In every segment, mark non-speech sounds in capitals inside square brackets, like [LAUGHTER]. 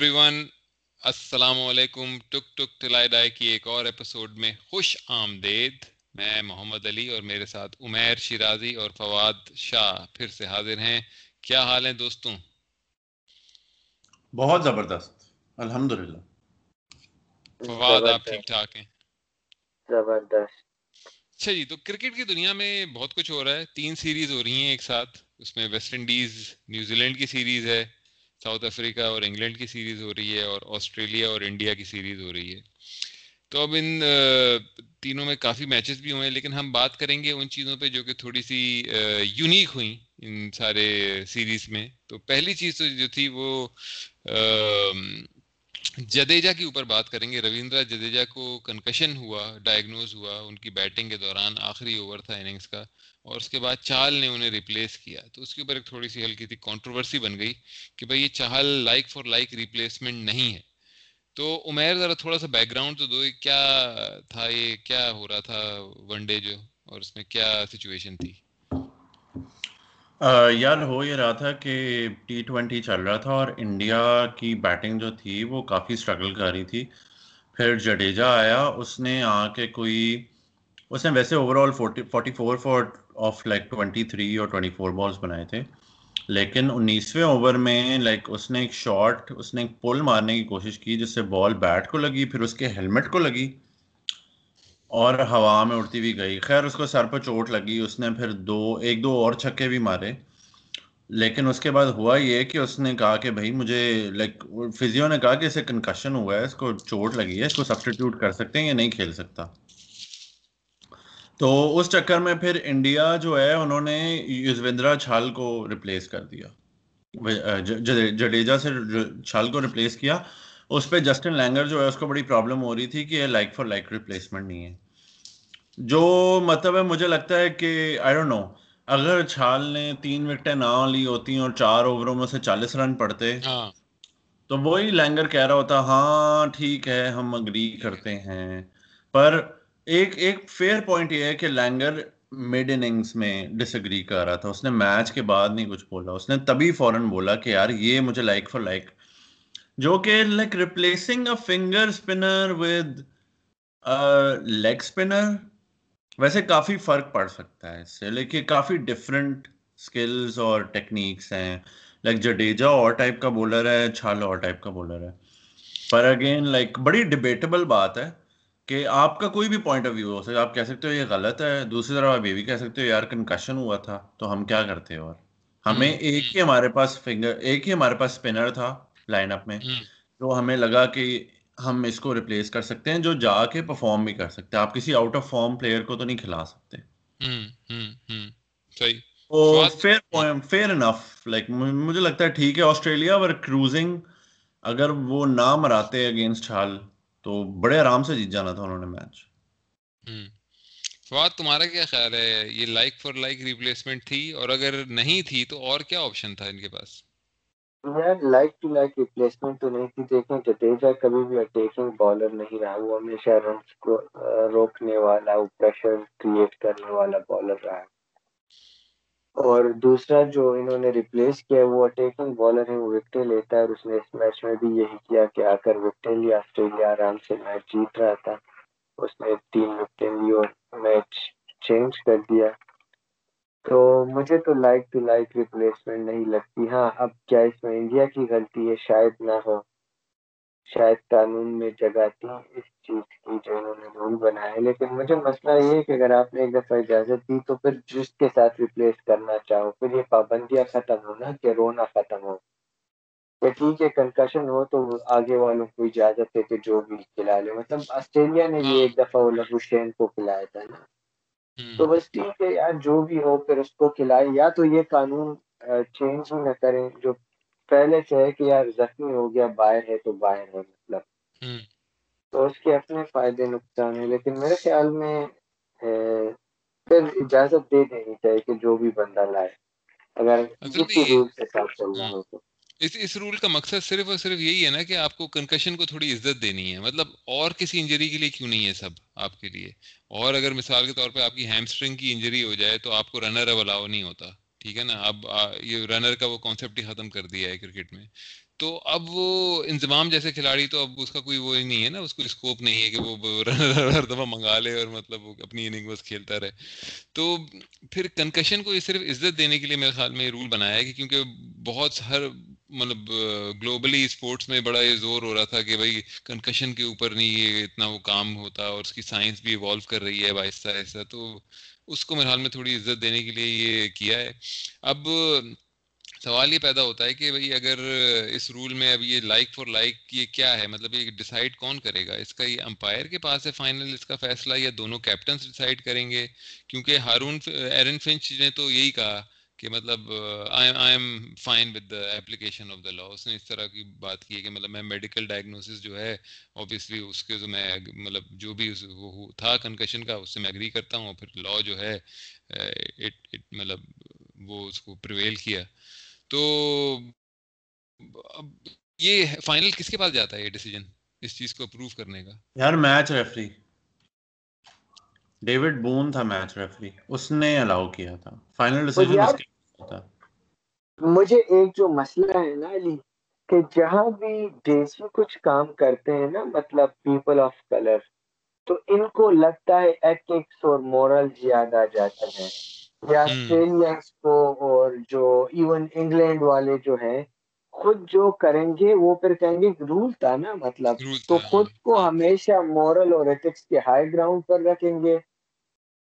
Every one السلام علیکم ٹک ٹک ٹلائی ڈائی کی ایک اور ایپیسوڈ میں خوش آمدید. میں محمد علی اور میرے ساتھ عمیر شیرازی اور فواد شاہ پھر سے حاضر ہیں. کیا حال ہیں دوستوں؟ بہت زبردست. الحمد للہ فواد آپ ٹھیک ٹھاک ہیں؟ زبردست. اچھا جی تو کرکٹ کی دنیا میں بہت کچھ ہو رہا ہے. تین سیریز ہو رہی ہیں ایک ساتھ. اس میں West Indies New Zealand series ہے. ساؤتھ افریقہ اور انگلینڈ کی سیریز ہو رہی ہے اور آسٹریلیا اور انڈیا کی سیریز ہو رہی ہے۔ تو اب ان تینوں میں کافی میچز بھی ہوئے ہیں، لیکن ہم بات کریں گے ان چیزوں پہ جو کہ تھوڑی سی یونیک ہوئیں ان سارے سیریز میں۔ تو پہلی چیز تو جو تھی وہ جدیجا کے اوپر بات کریں گے، رویندرا جدیجا کو کنکشن ہوا ڈائگنوز ہوا، ان کی بیٹنگ کے دوران آخری اوور تھا اننگز کا، اور اس کے بعد چہل نے انہیں ریپلیس کیا۔ تو اس کے اوپر ایک تھوڑی سی ہلکی سی کانٹروورسی بن گئی کہ بھائی یہ چہل لائک فار لائک ریپلیسمنٹ نہیں ہے۔ تو عمیر ذرا تھوڑا سا بیک گراؤنڈ تو دو کیا تھا، یہ کیا ہو رہا تھا ون ڈے جو، اور اس میں کیا سچویشن تھی؟ یار ہو یہ رہا تھا کہ ٹی ٹوینٹی چل رہا تھا اور انڈیا کی بیٹنگ جو تھی وہ کافی اسٹرگل کر رہی تھی۔ پھر جڈیجا آیا، اس نے آ کے کوئی، اس نے ویسے overall forty four four of like twenty three اور ٹوینٹی فور بالس بنائے تھے۔ لیکن انیسویں اوور میں لائک اس نے ایک شاٹ اس نے ایک پل مارنے کی کوشش کی جس سے بال بیٹ کو لگی، پھر اس کے ہیلمٹ کو لگی۔ اور ہوا میں اڑتی ہوئی گئی۔ خیر، اس کو سر پہ چوٹ لگی، اس نے پھر دو، ایک دو اور چھکے بھی مارے۔ لیکن اس کے بعد ہوا یہ کہ اس نے کہا کہ بھائی، مجھے لائک فزیو نے کہا کہ اسے کنکشن ہوا ہے، اس کو چوٹ لگی ہے، اس کو سبسٹیٹیوٹ کر سکتے ہیں یا نہیں کھیل سکتا۔ تو اس چکر میں پھر انڈیا جو ہے، انہوں نے یوزویندرا چھال کو ریپلیس کر دیا۔ جڈیجا سے چھال کو ریپلیس کیا۔ اس پہ جسٹن لینگر جو ہے اس کو بڑی پرابلم ہو رہی تھی کہ لائک فار لائک ریپلیسمنٹ نہیں ہے۔ جو مطلب ہے مجھے لگتا ہے کہ آئی ڈونٹ نو اگر چھال نے تین وکٹیں نہ لی ہوتی اور چار اووروں میں سے چالیس رن پڑتے ہاں۔ تو وہی لینگر کہہ رہا ہوتا ہاں ٹھیک ہے ہم اگری کرتے ہیں۔ پر ایک ایک فیئر پوائنٹ یہ ہے کہ لینگر مڈ اننگس میں ڈس اگری کر رہا تھا۔ اس نے میچ کے بعد نہیں کچھ بولا۔ اس نے تبھی فوراً بولا کہ یار یہ مجھے لائک فار لائک جو کہ like replacing a finger spinner with leg spinner ویسے کافی فرق پڑ سکتا ہے اس سے۔ لیکن کافی ڈفرینٹ اسکلز اور ٹیکنیکس ہیں۔ لائک جڈیجا اور ٹائپ کا بولر ہے چھال اور ٹائپ کا بولر ہے۔ پر اگین لائک بڑی ڈبیٹیبل بات ہے کہ آپ کا کوئی بھی پوائنٹ آف ویو ہو سکتا آپ کہہ سکتے ہو یہ غلط ہے۔ دوسری طرف آپ یہ بھی کہہ سکتے ہو یار کنکشن ہوا تھا تو ہم کیا کرتے اور؟ ہمیں ایک ہی ہمارے پاس فنگر ایک ہی ہمارے پاس اسپنر تھا۔ لائن اپ میں تو ہمیں لگا کہ ہم اس کو ریپلیس کر سکتے ہیں جو جا کے پرفارم بھی کر سکتے ہیں۔ آپ کسی آؤٹ آف فارم پلیئر کو تو نہیں کھلا سکتے۔ فیئر انف لائک مجھے لگتا ہے ٹھیک ہے آسٹریلیا اور کروزنگ اگر وہ نہ مراتے اگینسٹ حال تو بڑے آرام سے جیت جانا تھا انہوں نے میچ فواد تمہارا کیا خیال ہے؟ یہ لائک فار لائک ریپلیسمنٹ تھی اور اگر نہیں تھی تو اور کیا آپشن تھا ان کے پاس؟ لائک ٹو لائک ریپلیسمنٹ تو نہیں تھی، دیکھیں جڈیجا کبھی بھی اٹیکنگ بالر نہیں رہا، وہ ہمیشہ رنس کو روکنے والا وہ پریشر کریٹ کرنے والا بالر رہا۔ اور دوسرا جو انہوں نے ریپلیس کیا، وہ اٹیکنگ بالر ہے وہ وکٹیں لیتا ہے اور اس نے اس میچ میں بھی یہی کیا کہ آ کر وکٹیں لی آسٹریلیا آرام سے میچ جیت رہا تھا۔ اس نے تین وکٹیں لی اور میچ چینج کر دیا۔ تو مجھے تو لائک ٹو لائک ریپلیسمنٹ نہیں لگتی۔ ہاں اب کیا اس میں انڈیا کی غلطی ہے؟ شاید نہ ہو۔ شاید قانون میں جگہ تھی اس چیز کی جو انہوں نے رول بنایا۔ ہے لیکن مجھے مسئلہ یہ ہے کہ اگر آپ نے ایک دفعہ اجازت دی تو پھر جس کے ساتھ ریپلیس کرنا چاہو، پھر یہ پابندیاں ختم ہونا کہ رونا ختم ہو۔ کہ ٹھیک ہے کنکشن ہو تو آگے والوں کو اجازت ہے کہ جو بھی کھلا لے۔ مطلب آسٹریلیا نے بھی ایک دفعہ وہ لبو شین کو کھلایا تھا نا۔ تو بس ٹھیک ہے یار جو بھی ہو پھر اس کو کھلائے یا تو یہ قانون چینج ہی نہ کریں۔ جو پہلے سے ہے کہ یار زخمی ہو گیا باہر ہے تو باہر ہے مطلب۔ تو اس کے اپنے فائدے نقصان ہیں۔ لیکن میرے خیال میں پھر اجازت دے دینی چاہیے کہ جو بھی بندہ لائے۔ اگر کسی رول کے ساتھ چلنا ہو تو۔ اس اس رول کا مقصد صرف اور صرف یہی ہے نا کہ آپ کو کنکشن کو تھوڑی عزت دینی ہے۔ مطلب اور کسی انجری کے لیے کیوں نہیں ہے سب آپ کے لیے؟ اور اگر مثال کے طور پہ آپ کی ہیمسٹرنگ کی انجری ہو جائے تو آپ کو رنر اب الاؤ نہیں ہوتا، ٹھیک ہے نا؟ اب یہ رنر کا وہ کانسیپٹ ہی ختم کر دیا ہے کرکٹ میں۔ تو اب وہ انضمام جیسے کھلاڑی تو اب اس کا کوئی وہ نہیں ہے نا، اس کو اسکوپ نہیں ہے کہ وہ [LAUGHS] ہر دفعہ منگا لے اور مطلب وہ اپنی اننگ بس کھیلتا رہے۔ تو پھر کنکشن کو یہ صرف عزت دینے کے لیے میرے خیال میں یہ رول بنایا ہے کہ کیونکہ بہت ہر مطلب گلوبلی اسپورٹس میں بڑا یہ زور ہو رہا تھا کہ بھائی کنکشن کے اوپر نہیں یہ اتنا وہ کام ہوتا اور اس کی سائنس بھی ایوالو کر رہی ہے آہستہ آہستہ تو اس کو میرے حال میں تھوڑی عزت دینے کے لیے یہ کیا ہے۔ اب سوال یہ پیدا ہوتا ہے کہ بھائی، اگر اس رول میں اب یہ لائک فار لائک یہ کیا ہے؟ مطلب یہ ڈیسائیڈ کون کرے گا؟ اس کا یہ امپائر کے پاس ہے فائنل اس کا فیصلہ یا دونوں کیپٹنس ڈیسائیڈ کریں گے؟ کیونکہ ہارون ایرن فنچ نے تو یہی کہا کہ مطلب I am fine with the application of the law. اس نے اس طرح کی بات کی ہے کہ مطلب میں میڈیکل ڈائگنوسس جو ہے اوبیسلی اس کے جو میں مطلب جو بھی وہ تھا کنکشن کا اس سے میں اگری کرتا ہوں پھر لا جو ہے مطلب وہ اس کو پریویل کیا۔ تو اب یہ فائنل کس کے پاس جاتا ہے یہ ڈیسیجن اس چیز کو اپروو کرنے کا۔ یار میچ ریفری ڈیوڈ بون تھا میچ ریفری اس نے الاؤ کیا تھا۔ فائنل ڈیسیجن اس کے۔ تھا مجھے ایک جو مسئلہ ہے نا علی کہ جہاں بھی دیسی کچھ کام کرتے ہیں نا مطلب پیپل آف کلر تو ان کو لگتا ہے ایتھکس اور مورل زیادہ جاتا ہے یا آسٹریلینس کو اور جو ایون انگلینڈ والے جو ہیں خود جو کریں گے وہ پھر کہیں گے رول تھا نا مطلب تو خود کو ہمیشہ مورل اور ایتھکس کے ہائی گراؤنڈ پر رکھیں گے۔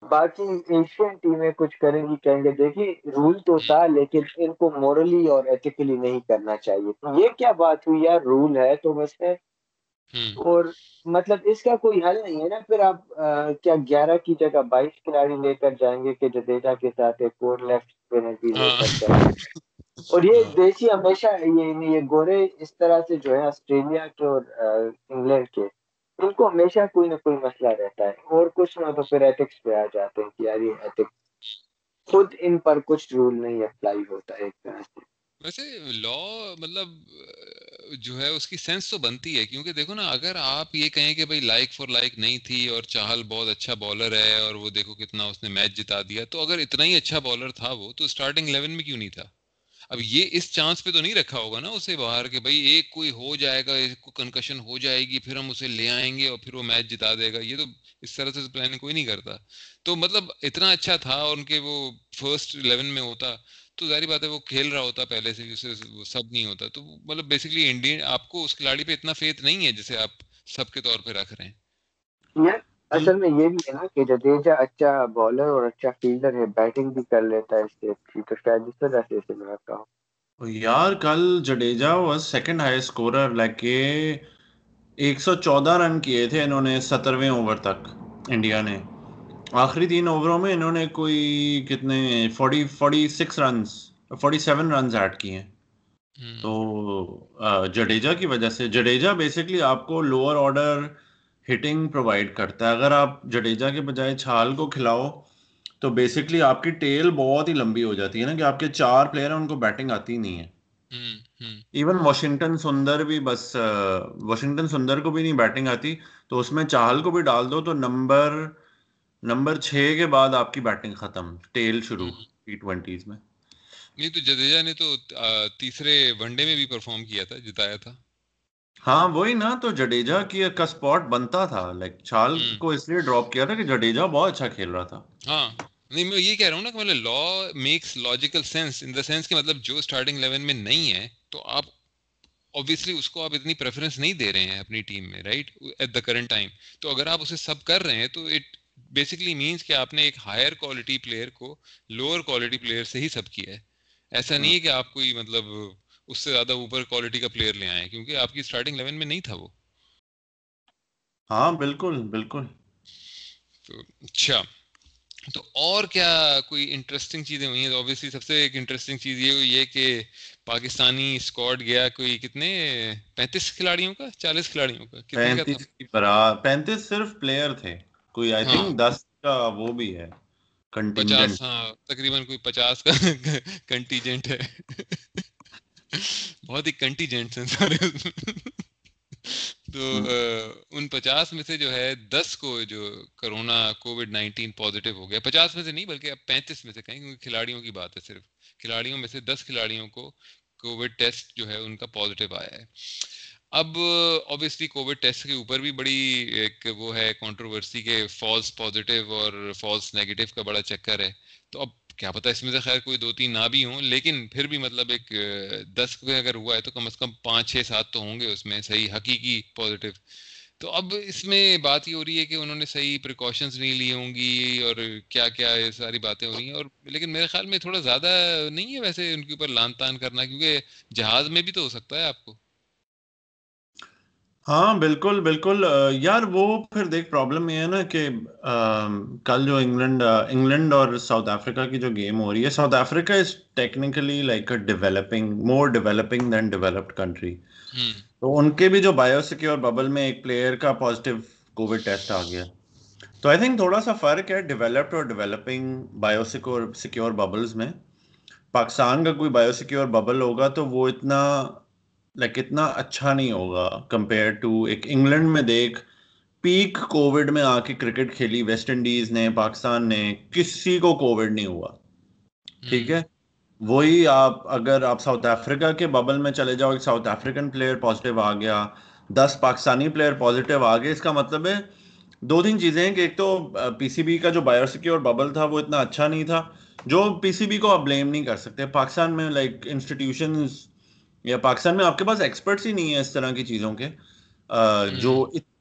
باقی ایشین ٹیمیں کچھ کریں گی کہیں گے دیکھیے رول تو تھا لیکن ان کو مورلی اور ایتھیکلی نہیں کرنا چاہیے۔ یہ کیا بات ہوئی یار؟ رول ہے تو بس ہے۔ اور مطلب اس کا کوئی حل نہیں ہے نا۔ پھر آپ کیا گیارہ کی جگہ بائیس کھلاڑی لے کر جائیں گے کہ جدیجا کے ساتھ ایک اور لیفٹ بھی لے کر جائیں گے؟ اور یہ دیسی ہمیشہ یہ گورے اس طرح سے جو ہے آسٹریلیا کے اور انگلینڈ کے۔ ان کو ہمیشہ کوئی نہ کوئی مسئلہ رہتا ہے اور کچھ نہ تو پھر ایتھکس پہ آ جاتے ہیں کہ یار یہ ایتھکس خود ان پر کچھ رول نہیں اپلائی ہوتا ایک طرح سے۔ ویسے لا مطلب جو ہے اس کی سینس تو بنتی ہے، کیونکہ دیکھو نا، اگر آپ یہ کہیں کہ بھائی لائک فار لائک نہیں تھی اور چاہل بہت اچھا بالر ہے اور وہ دیکھو کتنا اس نے میچ جتا دیا، تو اگر اتنا ہی اچھا بالر تھا وہ، تو اسٹارٹنگ الیون میں کیوں نہیں تھا؟ اب یہ اس چانس پہ تو نہیں رکھا ہوگا نا اسے باہر کہ بھائی ایک کوئی ہو جائے گا، ایک کو کنکشن ہو جائے گی، پھر ہم اسے لے آئیں گے اور پھر وہ میچ جتا دے گا۔ یہ تو اس طرح سے پلاننگ کوئی نہیں کرتا۔ تو مطلب اتنا اچھا تھا ان کے وہ فرسٹ الیون میں ہوتا تو ظاہری بات ہے وہ کھیل رہا ہوتا پہلے سے، اسے وہ سب نہیں ہوتا۔ تو مطلب بیسکلی انڈین آپ کو اس کھلاڑی پہ اتنا فیتھ نہیں ہے جسے آپ سب کے طور پہ رکھ رہے ہیں۔ اصل میں یہ بھی ہے نا کہ جڈیجا اچھا بالر اور اچھا فیلڈر ہے بیٹنگ بھی کر لیتا ہے اسٹیٹ کی تو شاید اس وجہ سے اسے میں رکھا ہوں۔ یار کل Jadeja was second high scorer like کہ ایک سو چودہ رن کیے تھے انہوں نے سترویں اوور تک انڈیا نے۔ آخری تین اووروں میں انہوں نے کوئی کتنے forty forty six runs forty seven runs add کیے۔ ہیں تو جڈیجا کی وجہ سے جڈیجا بیسکلی آپ کو لوور آرڈر ہٹنگ پرووائڈ کرتا ہے۔ اگر آپ جڈیجا کے بجائے چھال کو کھلاؤ تو بیسکلی آپ کی ٹیل بہت ہی لمبی ہو جاتی ہے نا کہ آپ کے چار پلیئر ہیں ان کو بیٹنگ آتی نہیں ہے۔ ایون واشنگٹن سندر بھی بس واشنگٹن سندر کو بھی نہیں بیٹنگ آتی۔ تو اس میں چاہل کو بھی ڈال دو تو نمبر نمبر چھ کے بعد آپ کی بیٹنگ ختم ٹیل شروع ٹی ٹوینٹیز میں۔ نہیں تو جدیجا نے تو تیسرے ون ڈے میں بھی پرفارم کیا تھا جتایا تھا۔ ہاں وہی نا تو جڈیجا کی کا اسپاٹ بنتا تھا لائک چھال کو اس لیے ڈراپ کیا تھا کہ جڈیجا بہت اچھا کھیل رہا تھا۔ ہاں نہیں میں یہ کہہ رہا ہوں نا کہ مطلب law makes logical sense in the sense کہ مطلب جو اسٹارٹنگ لیون میں نہیں ہے تو آپ اوبیسلی اس کو آپ اتنی پریفرنس نہیں دے رہے ہیں اپنی ٹیم میں right at the current time تو اگر آپ اسے سب کر رہے ہیں تو اٹ بیسکلی مینس کہ آپ نے ایک ہائر کوالٹی پلیئر کو لوور کوالٹی پلیئر سے ہی سب کیا ہے۔ ایسا نہیں ہے کہ آپ کوئی مطلب اس سے زیادہ اوپر کوالٹی کا پلیئر لے آئے کیونکہ آپ کی اسٹارٹنگ لیون میں نہیں تھا وہ۔ ہاں بالکل بالکل۔ تو اچھا۔ تو اور کیا کوئی انٹرسٹنگ چیزیں ہوئی ہیں؟ اوبیسلی سب سے ایک انٹرسٹنگ چیز یہ ہوئی ہے کہ پاکستانی اسکواڈ گیا کوئی کتنے؟ پینتیس کھلاڑیوں کا چالیس کھلاڑیوں کا۔ پینتیس صرف پلیئر تھے۔ کوئی آئی تھنک دس کا وہ بھی ہے۔ پچاس ہاں تقریباً کوئی پچاس کا [LAUGHS] کنٹیجنٹ ہے۔ بہت ہی کنٹیجنٹ ہیں سارے۔ تو ان پچاس میں سے جو ہے دس کو جو کرونا کووڈ نائنٹین پازیٹیو ہو گیا۔ پچاس میں سے نہیں بلکہ اب پینتیس میں سے کہیں کیونکہ کھلاڑیوں کی بات ہے صرف۔ کھلاڑیوں میں سے دس کھلاڑیوں کو کووڈ ٹیسٹ جو ہے ان کا پازیٹیو آیا ہے۔ اب اوبیسلی کووڈ ٹیسٹ کے اوپر بھی بڑی ایک وہ ہے کانٹروورسی کے فالس پازیٹیو اور فالس نیگیٹو کا بڑا چکر ہے۔ تو اب کیا پتا اس میں سے خیر کوئی دو تین نہ بھی ہوں، لیکن پھر بھی مطلب ایک دس اگر ہوا ہے تو کم از کم پانچ چھ سات تو ہوں گے اس میں صحیح، حقیقی پازیٹیو تو اب اس میں بات یہ ہو رہی ہے کہ انہوں نے صحیح پریکاشنز نہیں لی ہوں گی اور کیا کیا یہ ساری باتیں ہو رہی ہیں اور لیکن میرے خیال میں تھوڑا زیادہ نہیں ہے ویسے ان کے اوپر لان تان کرنا، کیونکہ جہاز میں بھی تو ہو سکتا ہے آپ کو۔ ہاں بالکل بالکل۔ یار وہ پھر دیکھ پرابلم یہ ہے نا کہ کل جو انگلینڈ انگلینڈ اور ساؤتھ افریقہ کی جو گیم ہو رہی ہے South Africa is technically like a developing more developing than developed country تو ان کے بھی جو بایو سیکیور ببل میں ایک پلیئر کا پازیٹیو کووڈ ٹیسٹ آ گیا۔ تو آئی تھنک تھوڑا سا فرق ہے ڈیولپڈ اور developing bio secure secure bubbles میں۔ پاکستان کا کوئی بایو سیکیور ببل ہوگا تو وہ اتنا لائک اتنا اچھا نہیں ہوگا کمپیئر ٹو ایک انگلینڈ میں دیکھ پیک کووڈ میں آ کے کرکٹ کھیلی ویسٹ انڈیز نے پاکستان نے کسی کو کووڈ نہیں ہوا ٹھیک ہے وہی آپ اگر آپ ساؤتھ افریقہ کے ببل میں چلے جاؤ ایک ساؤتھ افریقن پلیئر پازیٹیو آ گیا دس پاکستانی پلیئر پازیٹیو آ گئے اس کا مطلب ہے دو تین چیزیں ہیں کہ ایک تو پی سی بی کا جو بایو سیکیور ببل تھا وہ اتنا اچھا نہیں تھا جو پی سی بی کو آپ بلیم نہیں کر سکتے پاکستان میں لائک انسٹیٹیوشنز یا پاکستان میں آپ کے پاس ایکسپرٹس ہی نہیں ہے اس طرح کی چیزوں کے جو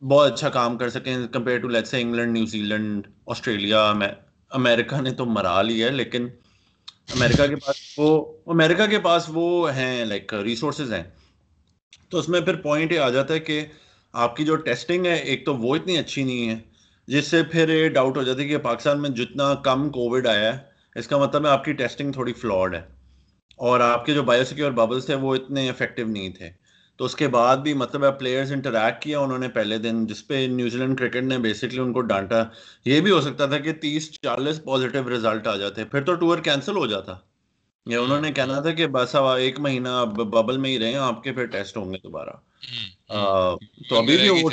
بہت اچھا کام کر سکیں کمپیئر ٹو لیٹ سے انگلینڈ نیوزی لینڈ آسٹریلیا امریکہ نے تو مرا لیا ہے لیکن امریکہ کے پاس وہ امریکہ کے پاس وہ ہیں لائک ریسورسز ہیں۔ تو اس میں پھر پوائنٹ یہ آ جاتا ہے کہ آپ کی جو ٹیسٹنگ ہے ایک تو وہ اتنی اچھی نہیں ہے جس سے پھر یہ ڈاؤٹ ہو جاتا ہے کہ پاکستان میں جتنا کم کووڈ آیا ہے اس کا مطلب ہے آپ کی ٹیسٹنگ تھوڑی فلاڈ ہے۔ اور آپ کے جو بایو سیکیور ببلس تھے وہ اتنے افیکٹو نہیں تھے۔ تو اس کے بعد بھی مطلب پلیئرز انٹریکٹ کیا انہوں نے پہلے دن جس پہ نیوزی لینڈ کرکٹ نے بیسکلی ان کو ڈانٹا۔ یہ بھی ہو سکتا تھا کہ تیس چالیس پازیٹیو ریزلٹ آ جاتے۔ پھر تو ٹور کینسل ہو جاتا۔ یا انہوں نے کہنا تھا کہ بس اب ایک مہینہ ببل میں ہی رہے آپ کے پھر ٹیسٹ ہوں گے دوبارہ۔ تو ابھی بھی وہ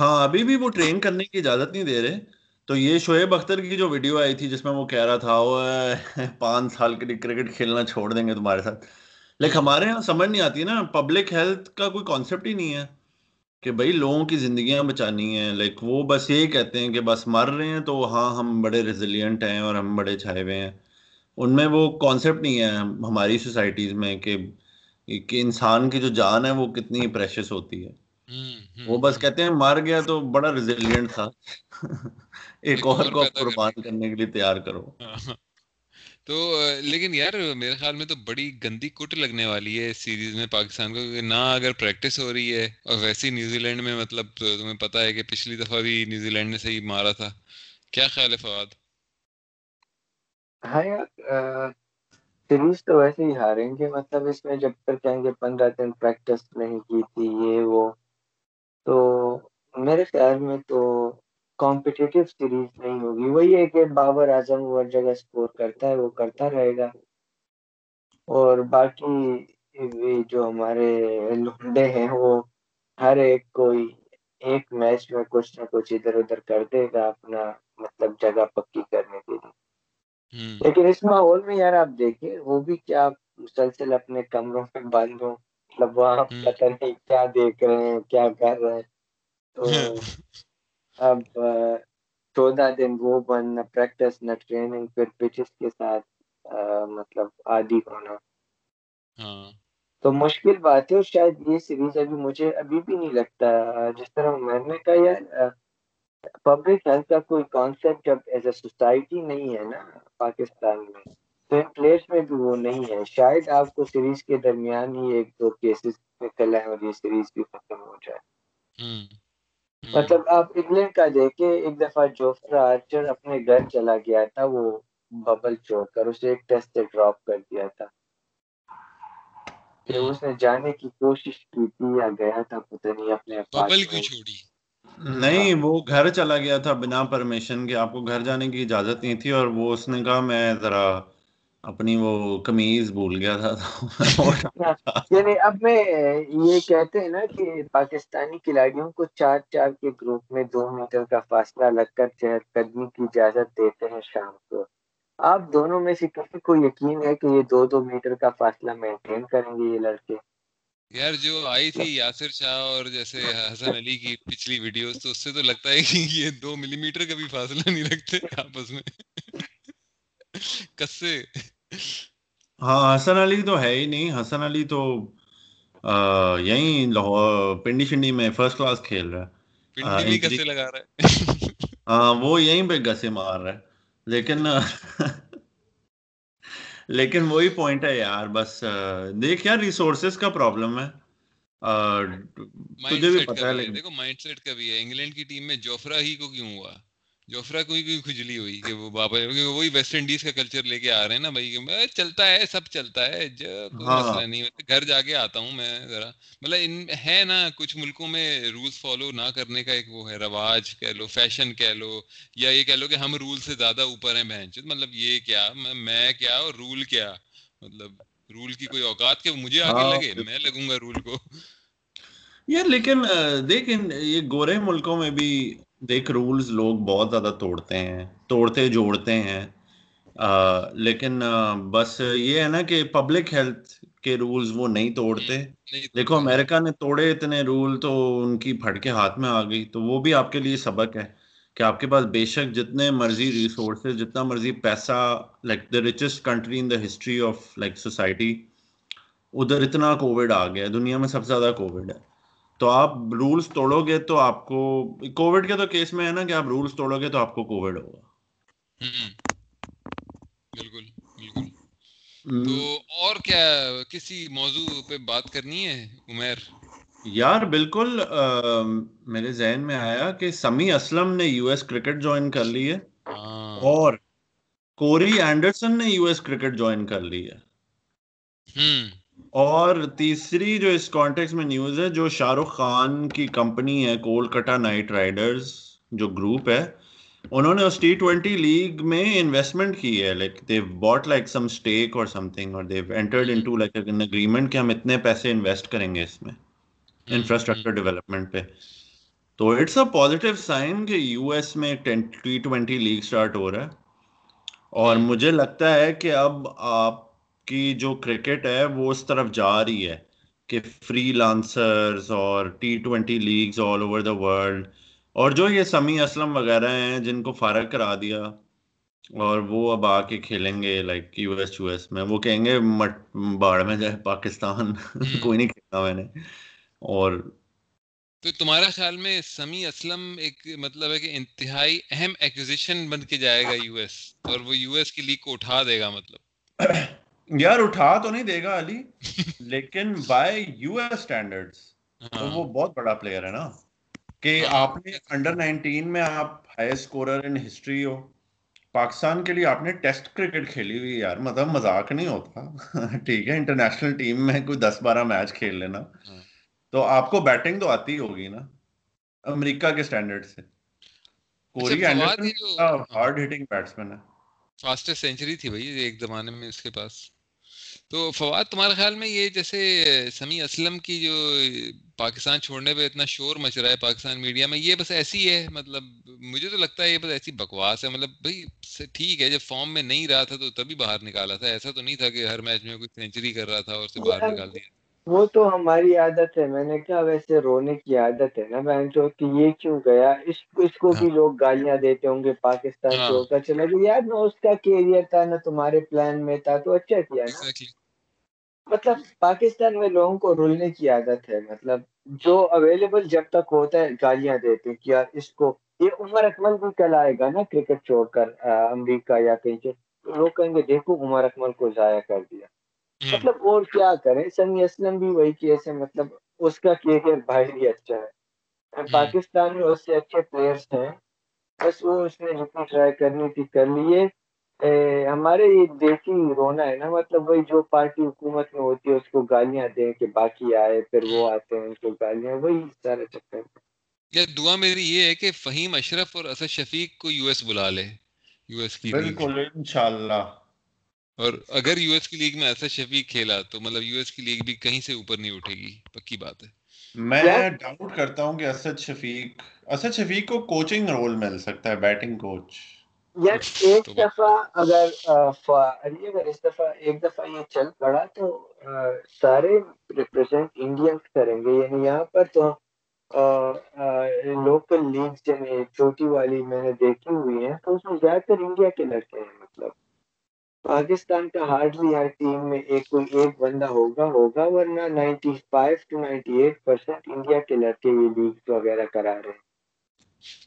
ہاں ابھی بھی وہ ٹرین کرنے کی اجازت نہیں دے رہے۔ تو یہ شعیب اختر کی جو ویڈیو آئی تھی جس میں وہ کہہ رہا تھا وہ پانچ سال کے لیے کرکٹ کھیلنا چھوڑ دیں گے تمہارے ساتھ۔ لیکن ہمارے یہاں سمجھ نہیں آتی نا پبلک ہیلتھ کا کوئی کانسیپٹ ہی نہیں ہے کہ بھائی لوگوں کی زندگیاں بچانی ہیں۔ لائک وہ بس یہی کہتے ہیں کہ بس مر رہے ہیں تو ہاں ہم بڑے ریزیلینٹ ہیں اور ہم بڑے چھائے ہوئے ہیں۔ ان میں وہ کانسیپٹ نہیں ہے ہماری سوسائٹیز میں کہ کہ انسان کی جو جان ہے وہ کتنی پریشس ہوتی ہے۔ وہ بس کہتے ہیں مر گیا تو بڑا ریزیلینٹ تھا۔ ایک اور کو قربان کرنے کے لیے تیار کرو۔ تو لیکن یار میرے خیال میں تو بڑی گندی کٹ لگنے والی ہے اس سیریز میں پاکستان کو نہ اگر پریکٹس ہو رہی ہے اور ویسے ہی نیوزی لینڈ میں مطلب تمہیں پتا ہے کہ پچھلی دفعہ بھی نیوزی لینڈ نے صحیح مارا تھا۔ کیا خیال ہے فواد؟ ہاں یار سیریز تو ویسے ہی ہاریں گے۔ مطلب اس میں جب تک کہیں گے پندرہ دن پریکٹس نہیں کی تھی یہ وہ تو میرے خیال میں تو کمپٹیٹیو سیریز نہیں ہوگی۔ وہی ہے کہ بابر اعظم وہ جگہ اسکور کرتا ہے وہ کرتا رہے گا۔ اور باقی جو ہمارے لنڈے ہیں وہ ہر ایک کوئی ایک میچ میں کچھ نہ کچھ ادھر ادھر کر دے گا اپنا مطلب جگہ پکی کرنے کے لیے۔ لیکن اس ماحول میں یار آپ دیکھیں وہ بھی کیا مسلسل اپنے کمروں میں بند ہوں مطلب وہاں پتہ نہیں کیا دیکھ رہے ہیں کیا کر رہے ہیں۔ تو [LAUGHS] اب چودہ دن وہ بن نہ پریکٹس نہ ٹریننگ پھر پچز کے ساتھ مطلب عادی ہونا۔ ہاں۔ تو مشکل بات ہے اور شاید یہ سیریز ابھی مجھے ابھی بھی نہیں لگتا۔ جس طرح میں نے کہا یار پبلک ہیلتھ کا کوئی کانسیپٹ جب ایز اے سوسائٹی نہیں ہے نا پاکستان میں۔ تو ان پلیس میں بھی وہ نہیں ہے۔ شاید آپ کو سیریز کے درمیان ہی ایک دو کیسز نکل آئے اور یہ سیریز بھی ختم ہو جائے۔ مطلب آپ انگلینڈ کا دیکھیں ایک دفعہ جوفرا آرچر اپنے گھر چلا گیا تھا وہ ببل چھوڑ کر اسے ایک ٹیسٹ سے ڈراپ کر دیا تھا۔ کہ اس نے جانے کی کوشش کی تھی یا گیا تھا پتہ نہیں اپنے ببل کیوں چھوڑی؟ نہیں وہ گھر چلا گیا تھا بنا پرمیشن کے آپ کو گھر جانے کی اجازت نہیں تھی اور وہ اس نے کہا میں ذرا اپنی وہ قمیض بھول گیا تھا [LAUGHS] یعنی اب میں یہ کہتے ہیں نا کہ پاکستانی کھلاڑیوں کو چار چار کے گروپ میں دو میٹر کا فاصلہ لگ کر چہر قدمی کی اجازت دیتے ہیں شام کو۔ آپ دونوں میں سے کسی کو یقین ہے کہ یہ دو دو میٹر کا فاصلہ مینٹین کریں گے یہ لڑکے؟ یار جو آئی تھی یاسر شاہ اور جیسے حسن علی کی پچھلی ویڈیوز تو اس سے تو لگتا ہے کہ یہ دو ملی میٹر کا بھی فاصلہ نہیں رکھتے آپس میں۔ کس سے؟ ہاں حسن علی تو ہے ہی نہیں۔ حسن علی تو یہیں پنڈی شنڈی میں فرسٹ کلاس کھیل رہا ہے۔ پنڈی بھی کسے لگا رہا ہے؟ ہاں وہ یہیں پہ گسے مار رہا ہے۔ لیکن لیکن وہی پوائنٹ ہے یار بس دیکھ یار ریسورسز کا پرابلم ہے۔ تجھے بھی پتا ہے دیکھو مائنڈ سیٹ کا بھی ہے۔ انگلینڈ کی ٹیم میں جوفرا ہی کو کیوں ہوا؟ جوفرا کو کوئی کھجلی ہوئی کہ وہ بابا وہی ویسٹ انڈیز کا کلچر لے کے آ رہے ہیں نا بھائی چلتا ہے سب چلتا ہے کوئی ہاں۔ مسئلہ نہیں گھر جا کے آتا ہوں میں ذرا۔ مطلب ہے نا کچھ ملکوں میں رولس فالو نہ کرنے کا ایک وہ ہے رواج کہہ لو فیشن کہہ لو یا یہ کہہ لو کہ ہم رول سے زیادہ اوپر ہیں بہن مطلب یہ کیا میں کیا اور رول کیا؟ مطلب رول کی کوئی اوقات کہ مجھے آگے ہاں، لگے میں لگوں گا رول کو۔ یار لیکن دیکھ یہ گورے ملکوں میں بھی دیکھ رولز لوگ بہت زیادہ توڑتے ہیں توڑتے جوڑتے ہیں۔ لیکن بس یہ ہے نا کہ پبلک ہیلتھ کے رولز وہ نہیں توڑتے۔ دیکھو امریکہ نے توڑے اتنے رول تو ان کی پھٹ کے ہاتھ میں آ گئی۔ تو وہ بھی آپ کے لیے سبق ہے کہ آپ کے پاس بے شک جتنے مرضی ریسورسز جتنا مرضی پیسہ like the richest country in the history of like society ادھر اتنا کووڈ آ گیا۔ دنیا میں سب سے زیادہ کووڈ ہے۔ تو آپ رولز توڑو گے تو آپ کو کووڈ کے تو کیس میں ہے نا کہ آپ رولز توڑو گے تو آپ کو کووڈ ہوگا۔ بالکل بالکل۔ تو اور کیا کسی موضوع پہ بات کرنی ہے عمیر؟ یار بالکل میرے ذہن میں آیا کہ سمی اسلم نے یو ایس کرکٹ جوائن کر لی ہے۔ ہاں۔ اور کوری اینڈرسن نے یو ایس کرکٹ جوائن کر لی ہے۔ اور تیسری جو اس کانٹیکس میں نیوز ہے جو شاہ رخ خان کی کمپنی ہے کولکٹا نائٹ رائڈرز جو گروپ ہے انہوں نے اس ٹی ٹوینٹی لیگ میں انویسٹمنٹ کی ہے۔ Like they bought like some stake اور سم تھنگ اور they entered into like an agreement کہ ہم اتنے پیسے انویسٹ کریں گے اس میں انفراسٹرکچر ڈیولپمنٹ پہ۔ تو اٹس اے پازیٹیو سائن کہ یو ایس میں ٹی ٹوینٹی لیگ اسٹارٹ ہو رہا ہے۔ اور مجھے لگتا ہے کہ اب آپ کی جو کرکٹ ہے وہ اس طرف جا رہی ہے کہ فری لانسرز اور T twenty leagues all over the world اور جو یہ سمی اسلم وغیرہ ہیں جن کو فارغ کرا دیا اور وہ اب آ کے کھیلیں گے like U S U S میں وہ کہیں گے مٹ باڑ میں جائے پاکستان [LAUGHS] کوئی نہیں کھیلتا میں نے اور تو تمہارا خیال میں سمی اسلم ایک مطلب ہے کہ انتہائی اہم ایکوزیشن بن کے جائے گا یو ایس اور وہ یو ایس کی لیگ کو اٹھا دے گا مطلب۔ [COUGHS] یار اٹھا تو نہیں دے گا علی لیکن بائی یو ایس اسٹینڈرڈ وہ بہت بڑا پلیئر ہے نا۔ کہ ہاں۔ آپ نے انڈر نائنٹین میں آپ ہائی اسکورر ان ہسٹری ہو۔ پاکستان کے لیے آپ نے ٹیسٹ کرکٹ کھیلی ہوئی یار۔ مطلب مذاق نہیں ہوتا۔ [LAUGHS] ٹھیک ہے انٹرنیشنل ٹیم میں کوئی دس بارہ میچ کھیل لینا۔ ہاں۔ تو آپ کو بیٹنگ تو آتی ہوگی نا۔ امریکہ کے اسٹینڈرڈ سے۔ کوری ہارڈ ہٹنگ بیٹسمین ہے۔ فاسٹسٹ سینچری تھی بھائی ایک زمانے میں اس کے پاس۔ تو فواد تمہارے خیال میں یہ جیسے سمی اسلم کی جو پاکستان چھوڑنے پہ اتنا شور مچ رہا ہے پاکستان میڈیا میں یہ بس ایسی ہے مطلب مجھے تو لگتا ہے یہ بس ایسی بکواس ہے مطلب بھائی ٹھیک ہے جب فارم میں نہیں رہا تھا تو تبھی باہر نکالا تھا ایسا تو نہیں تھا کہ ہر میچ میں کوئی سینچری کر رہا تھا اور اسے باہر نکال دیا۔ وہ تو ہماری عادت ہے میں نے کیا ویسے رونے کی عادت ہے نا بہن جو کہ یہ کیوں گیا؟ اس اس کو بھی ہاں۔ لوگ گالیاں دیتے ہوں گے پاکستان ہاں۔ چھوڑ کر چلا گیا یار نہ اس کا کیریئر تھا نہ تمہارے پلان میں تھا تو اچھا کیا نا۔ مطلب پاکستان میں لوگوں کو رولنے کی عادت ہے مطلب جو اویلیبل جب تک ہوتا ہے گالیاں دیتے کہ یار اس کو یہ عمر اکمل بھی کل آئے گا نا کرکٹ چھوڑ کر امریکہ یا کہیں سے۔ لوگ کہیں گے دیکھو عمر اکمل کو ضائع کر دیا۔ مطلب اور کیا کریں؟ سنی اسلم بھی وہی کیس ہے مطلب اس کا کیریئر بھائی بھی اچھا ہے۔ پاکستان میں اس سے اچھے پلیئرس ہیں بس وہ اس نے جتنی ٹرائی کرنی تھی کر لیے۔ ہمارے یہ دیسی رونا ہے نا مطلب وہی جو پارٹی حکومت میں ہوتی ہے اس کو گالیاں دیں کہ باقی آئے پھر وہ آتے ہیں ان کو گالیاں وہی سارے چکر یا دعا میری یہ ہے کہ فہیم اشرف اور اسد شفیق کو یو ایس بلا لے یو ایس کی بالکل انشاءاللہ۔ اور اگر یو ایس کی لیگ میں اسد شفیق کھیلا تو مطلب یو ایس کی لیگ بھی کہیں سے اوپر نہیں اٹھے گی پکی بات ہے۔ میں ڈاؤٹ کرتا ہوں کہ اسد شفیق اسد شفیق کو کوچنگ رول مل سکتا ہے بیٹنگ کوچ یار ایک دفعہ اگر علی اگر اس دفعہ ایک دفعہ یہ چل پڑا تو سارے ریپرزینٹ انڈینس کریں گے۔ یعنی یہاں پر تو لوکل لیگ جنہیں چھوٹی والی میں نے دیکھی ہوئی ہیں تو اس میں زیادہ تر انڈیا کے لڑکے ہیں مطلب۔ پاکستان کا ہارڈلی ہر ٹیم میں ایک کوئی ایک بندہ ہوگا ہوگا ورنہ ninety five to ninety eight percent India کے لڑکے یہ لیگ وغیرہ کرا رہے ہیں۔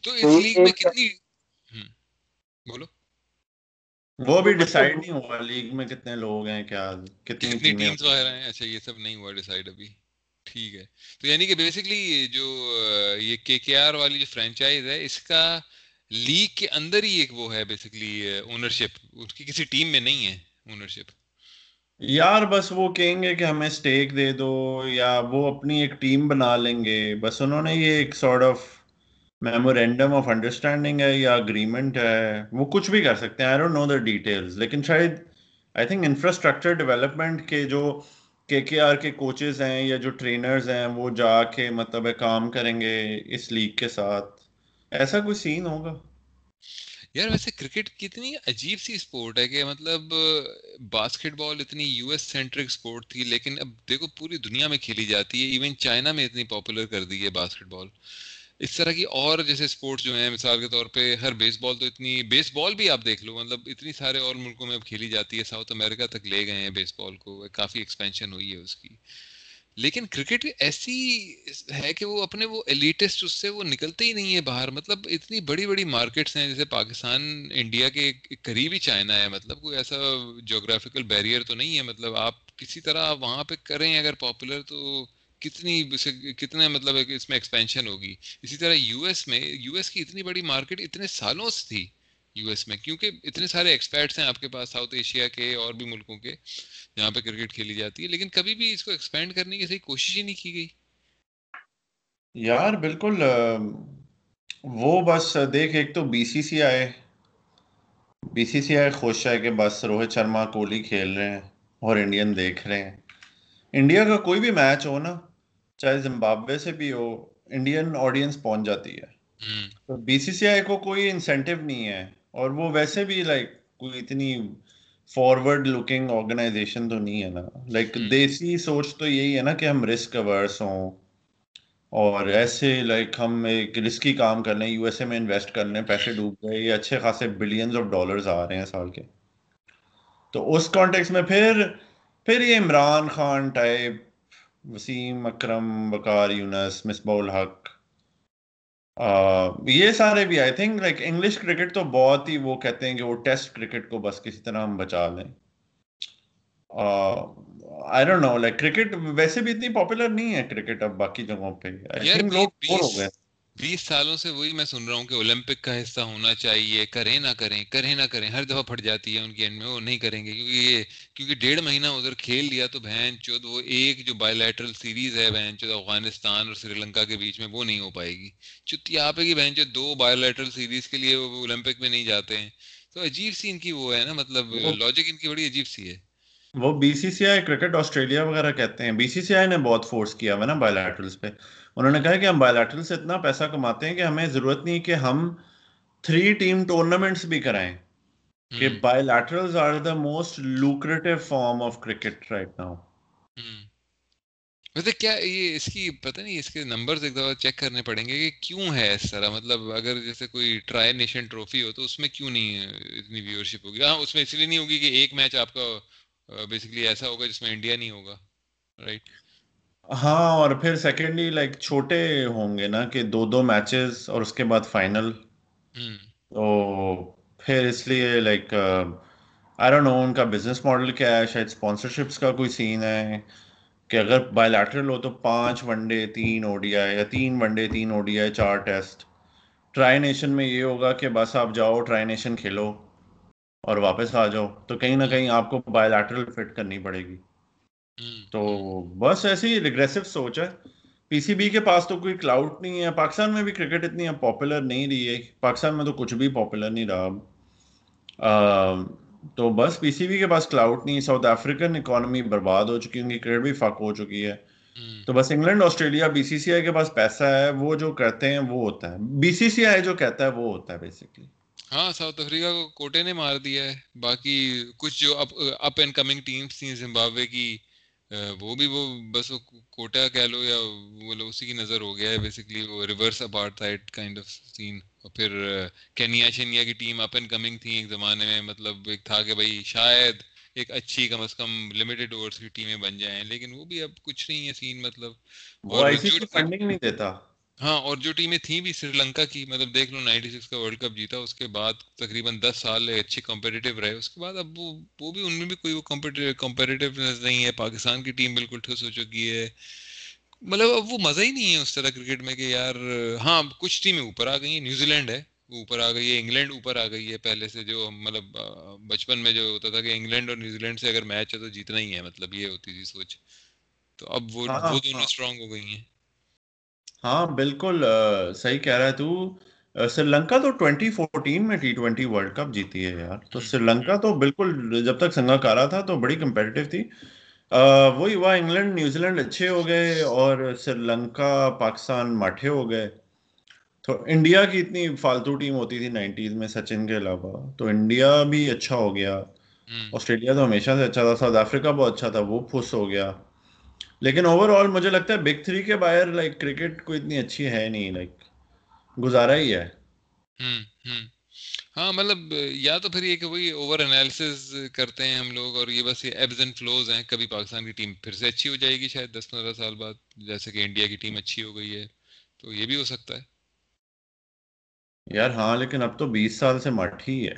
تو اس لیگ میں کتنی بولو۔ وہ بھی ڈیسائیڈ نہیں ہوا لیگ میں کتنے لوگ ہیں کیا کتنی ٹیمز وغیرہ ہیں؟ اچھا یہ سب نہیں ہوا ڈیسائیڈ ابھی۔ ٹھیک ہے۔ تو یعنی کہ بیسکلی جو یہ کے کے آر والی جو فرینچائز ہے اس کا لیگ کے اندر ہی ایک وہ ہے بیسکلی اونرشپ اس کی کسی ٹیم میں نہیں ہے اونرشپ یار بس وہ کہیں گے کہ ہمیں سٹیک دے دو یا وہ اپنی ایک ٹیم بنا لیں گے۔ بس انہوں نے یہ ایک sort of memorandum of understanding ہے یا اگریمنٹ ہے، وہ کچھ بھی کر سکتے ہیں. آئی ڈونٹ نو دا ڈیٹیلز لیکن شاید آئی تھنک انفراسٹرکچر ڈیولپمنٹ کے جو کے کے آر کے کوچز ہیں یا جو ٹرینرز ہیں، وہ جا کے مطلب کام کریں گے اس لیگ کے ساتھ. ایسا کوئی سین ہوگا؟ یار ویسے کرکٹ کتنی عجیب سی اسپورٹ ہے کہ مطلب باسکٹ بال اتنی یو ایس سینٹرک اسپورٹ تھی، لیکن اب دیکھو پوری دنیا میں کھیلی جاتی ہے. ایون چائنا میں اتنی پاپولر کر دی ہے باسکٹ بال اس طرح کی اور جیسے اسپورٹس جو ہیں، مثال کے طور پہ ہر بیس بال تو اتنی بیس بال بھی آپ دیکھ لو مطلب اتنی سارے اور ملکوں میں اب کھیلی جاتی ہے ساؤتھ امریکہ تک لے گئے ہیں بیس بال کو، کافی ایکسپینشن ہوئی ہے اس کی۔ لیکن کرکٹ ایسی ہے کہ وہ اپنے وہ ایلیٹسٹ اس سے وہ نکلتے ہی نہیں ہے باہر۔ مطلب اتنی بڑی بڑی مارکیٹس ہیں، جیسے پاکستان انڈیا کے قریبی چائنا ہے۔ مطلب کوئی ایسا جغرافیکل بیریئر تو نہیں ہے۔ مطلب آپ کسی طرح وہاں پہ کریں اگر پاپولر تو کتنی کتنے مطلب اس میں ایکسپینشن ہوگی؟ اسی طرح یو ایس میں یو ایس کی اتنی بڑی مارکیٹ اتنے سالوں سے تھی یو ایس میں، کیونکہ اتنے سارے ایکسپرٹس ہیں آپ کے پاس ساؤتھ ایشیا کے اور بھی ملکوں کے، جہاں پہ کرکٹ کھیلی جاتی ہے، لیکن کبھی بھی اس کو ایکسپینڈ کرنے کی صحیح کوشش ہی نہیں کی گئی۔ یار بالکل، وہ بس دیکھ، ایک تو بی سی سی آئے بی سی سی آئے خوش ہے کہ بس روہت شرما کوہلی کھیل رہے ہیں اور انڈین دیکھ رہے ہیں۔ انڈیا کا کوئی بھی میچ ہو نا چاہے زمبابوے سے بھی ہو انڈین آڈینس پہنچ جاتی ہے۔ تو بی سی سی آئی کو کوئی انسینٹیو نہیں ہے۔ اور وہ ویسے بھی لائک کوئی اتنی فارورڈ لکنگ آرگنائزیشن تو نہیں ہے نا۔ لائک دیسی سوچ تو یہی ہے نا کہ ہم رسک اوورس ہوں۔ اور ایسے لائک ہم ایک رسکی کام کر لیں یو ایس اے میں انویسٹ کر لیں پیسے ڈوب گئے یہ اچھے خاصے بلینز آف ڈالرز آ رہے ہیں سال کے۔ تو اس کانٹیکس میں پھر پھر یہ عمران خان ٹائپ وسیم اکرم بکار یونس مصباح الحق یہ سارے بھی I think like English cricket تو بہت ہی وہ کہتے ہیں کہ وہ ٹیسٹ کرکٹ کو بس کسی طرح ہم بچا لیں۔ I don't know like cricket ویسے بھی اتنی پاپولر نہیں ہے کرکٹ اب باقی جگہوں پہ۔ لوگ ہو گئے بیس سالوں سے وہی میں سن رہا ہوں کہ اولمپک کا حصہ ہونا چاہیے کریں نہ کریں کریں نہ کریں ہر دفعہ پھٹ جاتی ہے ان کی اینڈ میں وہ نہیں کریں گے کیونکہ یہ کیونکہ ڈیڑھ مہینہ ادھر کھیل لیا تو بہن چود وہ ایک جو بائی لیٹرل سیریز ہے بہن چود افغانستان اور سری لنکا کے بیچ میں وہ نہیں ہو پائے گی۔ چتی آپ کی بہن چود دو بائی لیٹرل سیریز کے لیے وہ اولمپک میں نہیں جاتے ہیں۔ تو عجیب سی ان کی وہ ہے نا مطلب لاجک ان کی بڑی عجیب سی ہے۔ وہ B C C I cricket Australia وغیرہ کہتے ہیں۔ بی سی سی آئی نے بہت فورس کیا ہوا نا بائی لیٹرلس پہ۔ انہوں نے کہا کہ ہم بایولیٹرل سے اتنا پیسہ کماتے ہیں کہ ہمیں ضرورت نہیں کہ ہم تھری ٹیم ٹورنامنٹس بھی کرائیں۔ کہ bilaterals are the most lucrative form of cricket right now ویسے کیا یہ اس کی پتہ نہیں اس کے نمبرز ایک دفعہ چیک کرنے پڑیں گے کہ کیوں ہے اس طرح؟ مطلب اگر جیسے کوئی ٹرائی نیشن ٹرافی ہو تو اس میں کیوں نہیں اتنی ویورشپ ہوگی؟ ہاں اس میں اس لیے نہیں ہوگی کہ ایک میچ آپ کا بیسکلی ایسا ہوگا جس میں انڈیا نہیں ہوگا رائٹ ہاں اور پھر سیکنڈلی لائک چھوٹے ہوں گے نا کہ دو دو میچز اور اس کے بعد فائنل تو پھر اس لیے لائک آئی نو ان کا بزنس ماڈل کیا ہے؟ شاید اسپانسرشپس کا کوئی سین ہے کہ اگر بائی لیٹرل ہو تو پانچ ون ڈے تین او ڈی آئی یا تین ون ڈے تین او ڈی آئی چار ٹیسٹ ٹرائی نیشن میں یہ ہوگا کہ بس آپ جاؤ ٹرائی نیشن کھیلو اور واپس آ جاؤ تو کہیں نہ کہیں آپ کو بائی لیٹرل فٹ کرنی پڑے گی۔ تو بس ایسی ریگریسو سوچ ہے۔ پی سی بی کے پاس تو کوئی کلاؤڈ نہیں ہے۔ پاکستان میں بھی کرکٹ اتنی پاپولر نہیں رہی ہے۔ پاکستان میں تو کچھ بھی پاپولر نہیں رہا۔ تو بس پی سی بی کے پاس کلاؤڈ نہیں ساؤتھ افریقن اکانومی برباد ہو چکی ان کی کرکٹ بھی فک ہو چکی ہے۔ تو بس England Australia B C C I کے پاس پیسہ ہے۔ وہ جو کرتے ہیں وہ ہوتا ہے۔ بی سی سی آئی جو کہتا ہے وہ ہوتا ہے بیسکلی ہاں ساؤتھ افریقہ کو کوٹے نے مار دیا ہے۔ باقی کچھ جو اپ اینڈ کمنگ ٹیمز تھیں زمبابوے کی وہ بھی وہ بس وہ کوٹا کہہ لو یا وہ اسی کی نظر ہو گیا ہے بیسکلی وہ reverse apart side kind of scene اور پھر کینیا شینیا کی ٹیم اپ اینڈ کمنگ تھی ایک زمانے میں مطلب ایک تھا کہ بھائی شاید ایک اچھی کم از کم لمیٹڈ اوورس کی ٹیمیں بن جائیں لیکن وہ بھی اب کچھ نہیں ہے سین مطلب. اور فنڈنگ نہیں دیتا۔ ہاں اور جو ٹیمیں تھیں بھی سری لنکا کی مطلب دیکھ لو نائنٹی سکس کا ورلڈ کپ جیتا اس کے بعد تقریباً دس سال اچھی کمپیٹیو رہے اس کے بعد اب وہ وہ بھی ان میں بھی کوئی وہ کمپیٹیونیس نہیں ہے۔ پاکستان کی ٹیم بالکل ٹھس ہو چکی ہے۔ مطلب اب وہ مزہ ہی نہیں ہے اس طرح کرکٹ میں کہ یار ہاں کچھ ٹیمیں اوپر آ گئی ہیں نیوزی لینڈ ہے اوپر آ گئی ہے انگلینڈ اوپر آ گئی ہے۔ پہلے سے جو مطلب بچپن میں جو ہوتا تھا کہ انگلینڈ اور نیوزی لینڈ سے اگر میچ ہے تو جیتنا ہی ہے مطلب یہ ہوتی تھی سوچ۔ تو اب وہ وہ دونوں اسٹرانگ ہو گئی ہیں۔ ہاں بالکل صحیح کہہ رہا ہے تو۔ سری لنکا تو ٹوینٹی فورٹین میں ٹی ٹوینٹی ورلڈ کپ جیتی ہے یار۔ تو سری لنکا تو بالکل جب تک سنگا کارا تھا تو بڑی کمپیٹیو تھی۔ وہی ہوا انگلینڈ نیوزی لینڈ اچھے ہو گئے اور سری لنکا پاکستان ماٹھے ہو گئے۔ تو انڈیا کی اتنی فالتو ٹیم ہوتی تھی نائنٹیز میں سچن کے علاوہ۔ تو انڈیا بھی اچھا ہو گیا۔ آسٹریلیا تو ہمیشہ سے اچھا تھا ساؤتھ افریقہ بہت اچھا تھا وہ پھس ہو گیا۔ لیکن اوور آل مجھے لگتا ہے بگ تھری کے باہر لائک کرکٹ کو اتنی اچھی ہے نہیں لائک گزارا ہی ہے۔ ہاں مطلب یا تو پھر یہ کہ وہی اوور انالیسز کرتے ہیں ہم لوگ اور یہ بس یہ ایبز اینڈ فلوز ہیں۔ کبھی پاکستان کی ٹیم پھر سے اچھی ہو جائے گی شاید دس پندرہ سال بعد جیسے کہ انڈیا کی ٹیم اچھی ہو گئی ہے تو یہ بھی ہو سکتا ہے۔ یار ہاں لیکن اب تو بیس سال سے ماٹھی ہے۔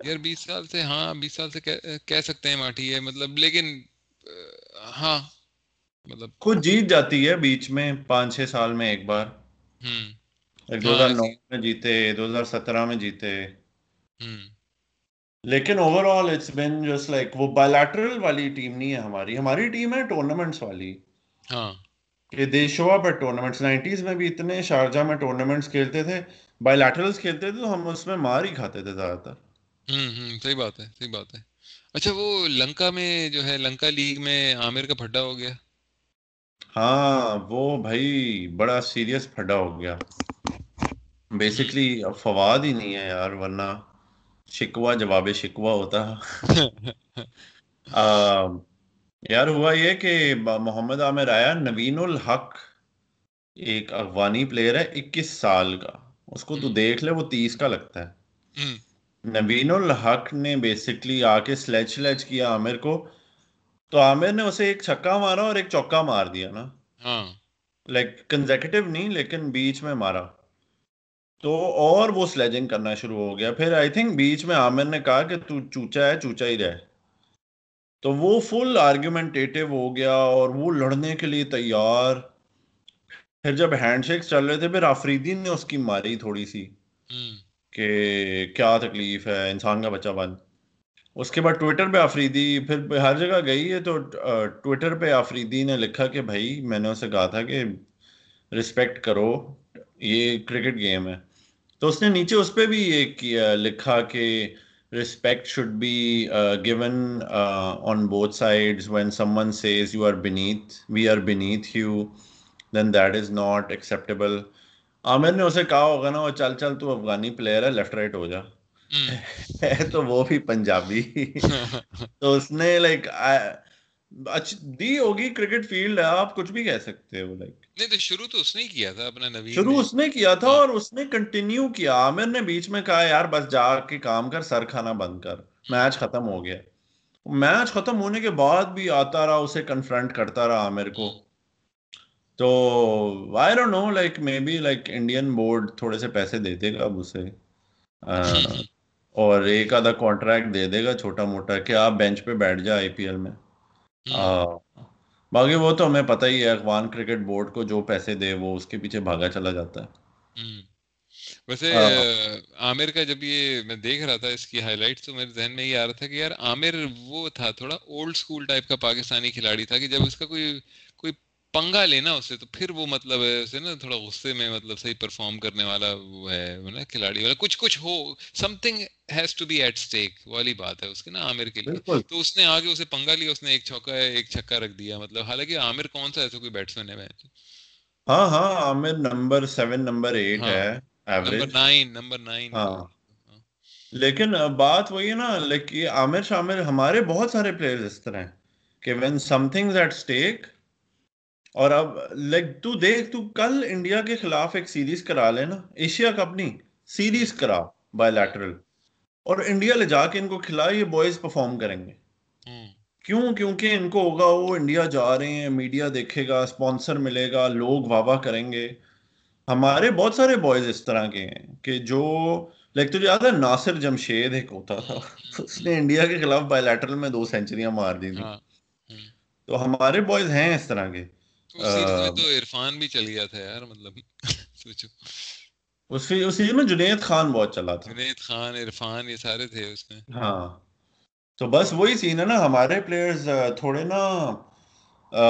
یار بیس سال سے ہاں بیس سال سے کہہ سکتے ہیں ماٹھی ہے مطلب لیکن ہاں مطلب خود جیت جاتی ہے بیچ میں پانچ چھ سال میں ایک بار۔ دو ہزار نو میں جیتے دو ہزار سترہ میں جیتے۔ لیکن overall it's been just like وہ بائیلیٹرل والی ٹیم نہیں ہے ہماری۔ ہماری ٹیم ہے ٹورنامنٹس والی۔ ہاں۔ کہ they show up at tournaments nineties میں بھی اتنے شارجہ میں ٹورنامنٹس کھیلتے تھے کھیلتے تھے تو ہم اس میں مار ہی کھاتے تھے زیادہ تر۔ ہوں ہوں صحیح بات ہے صحیح بات ہے۔ اچھا وہ لنکا میں جو ہے لنکا لیگ میں عامر کا پھڈا ہو گیا۔ ہاں وہ بھائی بڑا سیریس پھڈا ہو گیا۔ بیسکلی اب فواد ہی نہیں ہے یار ورنہ شکوا جواب شکوا ہوتا۔ [LAUGHS] یار ہوا یہ کہ محمد عامر آیا نوین الحق ایک افغانی پلیئر ہے اکیس سال کا۔ اس کو تو دیکھ لے وہ تیس کا لگتا ہے۔ نوین الحق نے بیسکلی آ کے سلیچ سلیچ کیا عامر کو۔ تو عامر نے اسے ایک چھکا مارا اور ایک چوکا مار دیا نا۔ لائک کنزیکٹو نہیں لیکن بیچ میں مارا۔ تو اور وہ سلیجنگ کرنا شروع ہو گیا۔ پھر آئی تھنک بیچ میں عامر نے کہا کہ تو چوچا ہے چوچا ہی رہے تو وہ فل آرگیومنٹیو ہو گیا اور وہ لڑنے کے لیے تیار۔ پھر جب ہینڈ شیکس چل رہے تھے پھر آفریدی نے اس کی ماری تھوڑی سی کہ کیا تکلیف ہے انسان کا بچہ بند اس کے بعد ٹویٹر پہ آفریدی، پھر ہر جگہ گئی ہے تو ٹویٹر پہ آفریدی نے لکھا کہ بھائی، میں نے اسے کہا تھا کہ رسپیکٹ کرو، یہ کرکٹ گیم ہے۔ تو اس نے نیچے اس پہ بھی یہ کیا، لکھا کہ respect should be given on both side when someone says you are beneath we are beneath you then that is not acceptable Aamir نے اسے کہا ہوگا نا، وہ چل چل تو افغانی پلیئر ہے لیفٹ رائٹ ہو جا۔ ہے تو وہ بھی پنجابی۔ تو اس نے لائک دی ہوگی کرکٹ فیلڈ آپ کچھ بھی کہہ سکتے ہو لائک نہیں تو شروع تو اس نے کیا تھا اپنا شروع اس نے کیا تھا اور اس نے کنٹینیو کیا۔ عامر نے بیچ میں کہا یار بس جا کے کام کر سر کھانا بند کر۔ میچ ختم ہو گیا۔ میچ ختم ہونے کے بعد بھی آتا رہا اسے کنفرنٹ کرتا رہا عامر کو۔ تو I don't know like maybe like Indian board تھوڑے سے پیسے دے دے گا اب اسے۔ [LAUGHS] اور ایک آدھا کانٹریکٹ دے دے گا چھوٹا موٹا کہ آپ بینچ پہ بیٹھ جا آئی پی ایل میں باقی وہ تو ہمیں پتہ ہی ہے افغان کرکٹ بورڈ کو جو پیسے دے وہ اس کے پیچھے بھاگا چلا جاتا ہے۔ ویسے عامر کا جب یہ میں دیکھ رہا تھا اس کی ہائی لائٹ تو میرے ذہن میں یہ آ رہا تھا کہ یار عامر وہ تھا تھوڑا اولڈ اسکول ٹائپ کا پاکستانی کھلاڑی تھا کہ جب اس کا کوئی کوئی پنگا لینا اسے تو پھر وہ مطلب ہے اسے نا تھوڑا غصے میں مطلب صحیح پرفارم کرنے والا وہ ہے نا کھلاڑی والا کچھ کچھ ہو something has to be at stake والی بات ہے اس کے نا عامر کے لیے۔ تو اس نے آگے اسے پنگا لیا اس نے ایک چوکا ایک چھکا رکھ دیا۔ مطلب حالانکہ عامر کون سا ایسا کوئی بیٹسمین ہے ہاں ہاں Aamir number seven number eight ہے نمبر نائن نمبر نائن لیکن بات وہی ہے نا یہ عامر شامر ہمارے بہت سارے پلیئر اس طرح ہیں کہ سم تھنگ ایٹ اسٹیک اور اب لائک تو دیکھ تو کل انڈیا کے خلاف ایک سیریز کرا لے نا. ایشیا کپ نہیں سیریز کرا بائی لیٹرل اور انڈیا لے جا کے ان کو کھلا یہ بوائز پرفارم کریں گے. کیوں؟ کیونکہ ان کو ہوگا وہ انڈیا جا رہے ہیں میڈیا دیکھے گا اسپانسر ملے گا لوگ واہ واہ کریں گے. ہمارے بہت سارے بوائز اس طرح کے ہیں کہ جو لائک تجھے یاد ہے ناصر جمشید ایک ہوتا تھا؟ اس نے انڈیا کے خلاف بائی لیٹرل میں دو سینچریاں مار دی تھی. ہاں، تو ہمارے بوائز ہیں اس طرح کے. تو عرفان بھی چل گیا تھا یار مطلب [LAUGHS] سوچو۔ اس سیریز میں جنید خان بہت چلا تھا۔ جنید خان عرفان یہ سارے تھے اس میں۔ ہاں۔ تو بس وہی سین ہے نا ہمارے پلیئرز تھوڑے نا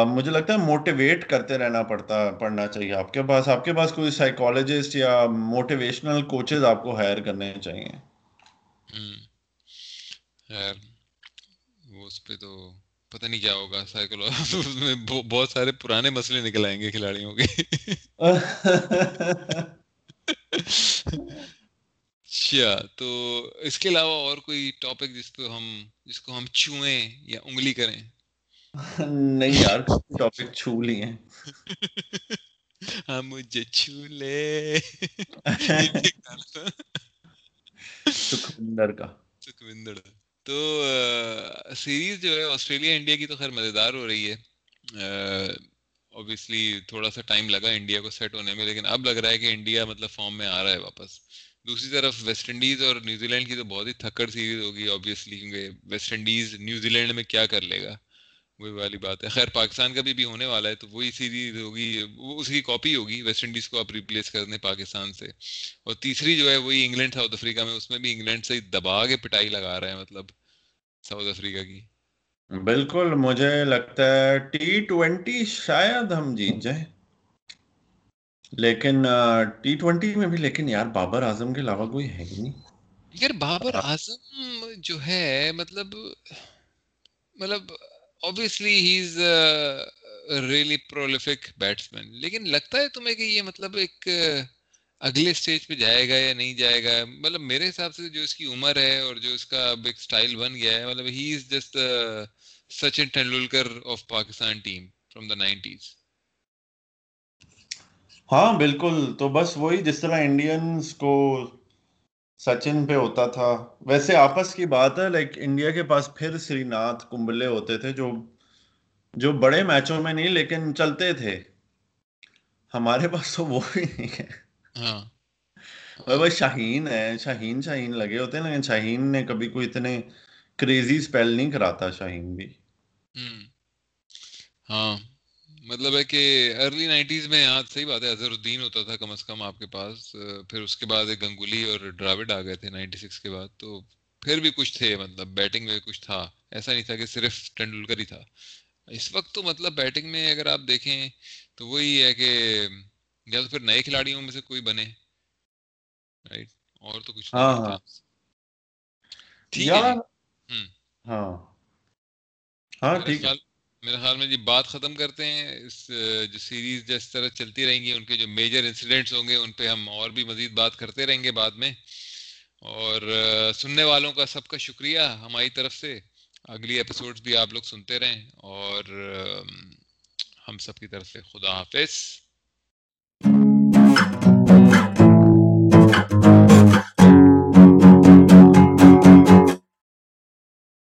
مجھے لگتا ہے موٹیویٹ کرتے رہنا پڑتا پڑنا چاہیے۔ آپ کے پاس آپ کے پاس کوئی سائیکالوجسٹ یا موٹیویشنل کوچز آپ کو ہائر کرنے چاہیے۔ خیر اس پہ تو پتہ نہیں کیا ہوگا [LAUGHS] سائیکولوجی میں بہت سارے پرانے مسئلے نکل آئیں گے کھلاڑیوں کے۔ اچھا تو اس کے علاوہ اور کوئی ٹاپک جس پہ ہم جس کو ہم چھوئیں یا انگلی کریں؟ نہیں یار ٹاپک چھو لیے۔ [LAUGHS] ہم مجھے چھو لے۔ [LAUGHS] سکھوندر کا۔ سکھوندر۔ تو سیریز جو ہے آسٹریلیا، انڈیا کی تو خیر مزیدار ہو رہی ہے۔ اوبیسلی تھوڑا سا ٹائم لگا انڈیا کو سیٹ ہونے میں، لیکن اب لگ رہا ہے کہ انڈیا مطلب فارم میں آ رہا ہے واپس۔ دوسری طرف ویسٹ انڈیز اور نیوزی لینڈ کی تو بہت ہی تھکڑ سیریز ہوگی اوبیسلی کیونکہ ویسٹ انڈیز نیوزی لینڈ میں کیا کر لے گا۔ وہی والی بات ہے۔ خیر پاکستان کا بھی بھی ہونے والا ہے تو وہی سیریز ہوگی وہ اس کی کاپی ہوگی ویسٹ انڈیز کو آپ ریپلیس کر دیں پاکستان سے۔ اور تیسری جو ہے وہی انگلینڈ ساؤتھ افریقہ میں اس میں بھی انگلینڈ سے دبا کے پٹائی لگا رہا ہے مطلب ساؤتھ افریقہ کی۔ بالکل مجھے لگتا ہے ٹی ٹوینٹی شاید ہم جیت جائیں۔ لیکن ٹی ٹوینٹی میں بھی لیکن یار بابر اعظم کے علاوہ کوئی ہے ہی نہیں۔ یار بابر اعظم جو ہے مطلب مطلب obviously he's a really prolific batsman. لیکن لگتا ہے تمہیں کہ یہ مطلب ایک اگلے سٹیج پہ جائے گا یا نہیں جائے گا؟ مطلب میرے حساب سے جو اس کی عمر ہے اور جو اس کا اب ایک سٹائل بن گیا ہے مطلب he is just Sachin Tendulkar of Pakistan team from the nineties ہاں بالکل. تو بس وہی جس طرح انڈینس کو سچن پہ ہوتا تھا۔ ویسے آپس کی بات ہے لائک انڈیا کے پاس پھر سری ناتھ کمبلے ہوتے تھے جو جو بڑے میچوں میں نہیں لیکن چلتے تھے۔ ہمارے پاس تو وہ بھی نہیں ہے۔ ہاں۔ شاہین ہے۔ شاہین شاہین لگے ہوتے ہیں لیکن شاہین نے کبھی کوئی اتنے کریزی اسپیل نہیں کراتا شاہین بھی۔ ہاں۔ مطلب ہے کہ ارلی نائنٹیز میں یہاں صحیح بات ہے اظہر الدین ہوتا تھا کم از کم آپ کے پاس پھر اس کے بعد ایک گنگولی اور ڈراوڈ آ گئے تھے نائنٹی سکس کے بعد تو پھر بھی کچھ تھے مطلب بیٹنگ میں کچھ تھا ایسا نہیں تھا کہ صرف ٹینڈولکر ہی تھا۔ اس وقت تو مطلب بیٹنگ میں اگر آپ دیکھیں تو وہی ہے کہ یا تو پھر نئے کھلاڑیوں میں سے کوئی بنے رائٹ اور تو کچھ ہاں ہاں۔ ٹھیک ہے۔ ہاں۔ ہاں ٹھیک ہے۔ میرے خیال میں جی بات ختم کرتے ہیں۔ اس، جو سیریز جس طرح چلتی رہیں گی، ان کے جو میجر انسیڈنٹس ہوں گے، ان پہ ہم اور بھی مزید بات کرتے رہیں گے بعد میں۔ اور، سننے والوں کا سب کا شکریہ ہماری طرف سے۔ اگلی ایپیسوڈز بھی آپ لوگ سنتے رہیں۔ اور، ہم سب کی طرف سے خدا حافظ۔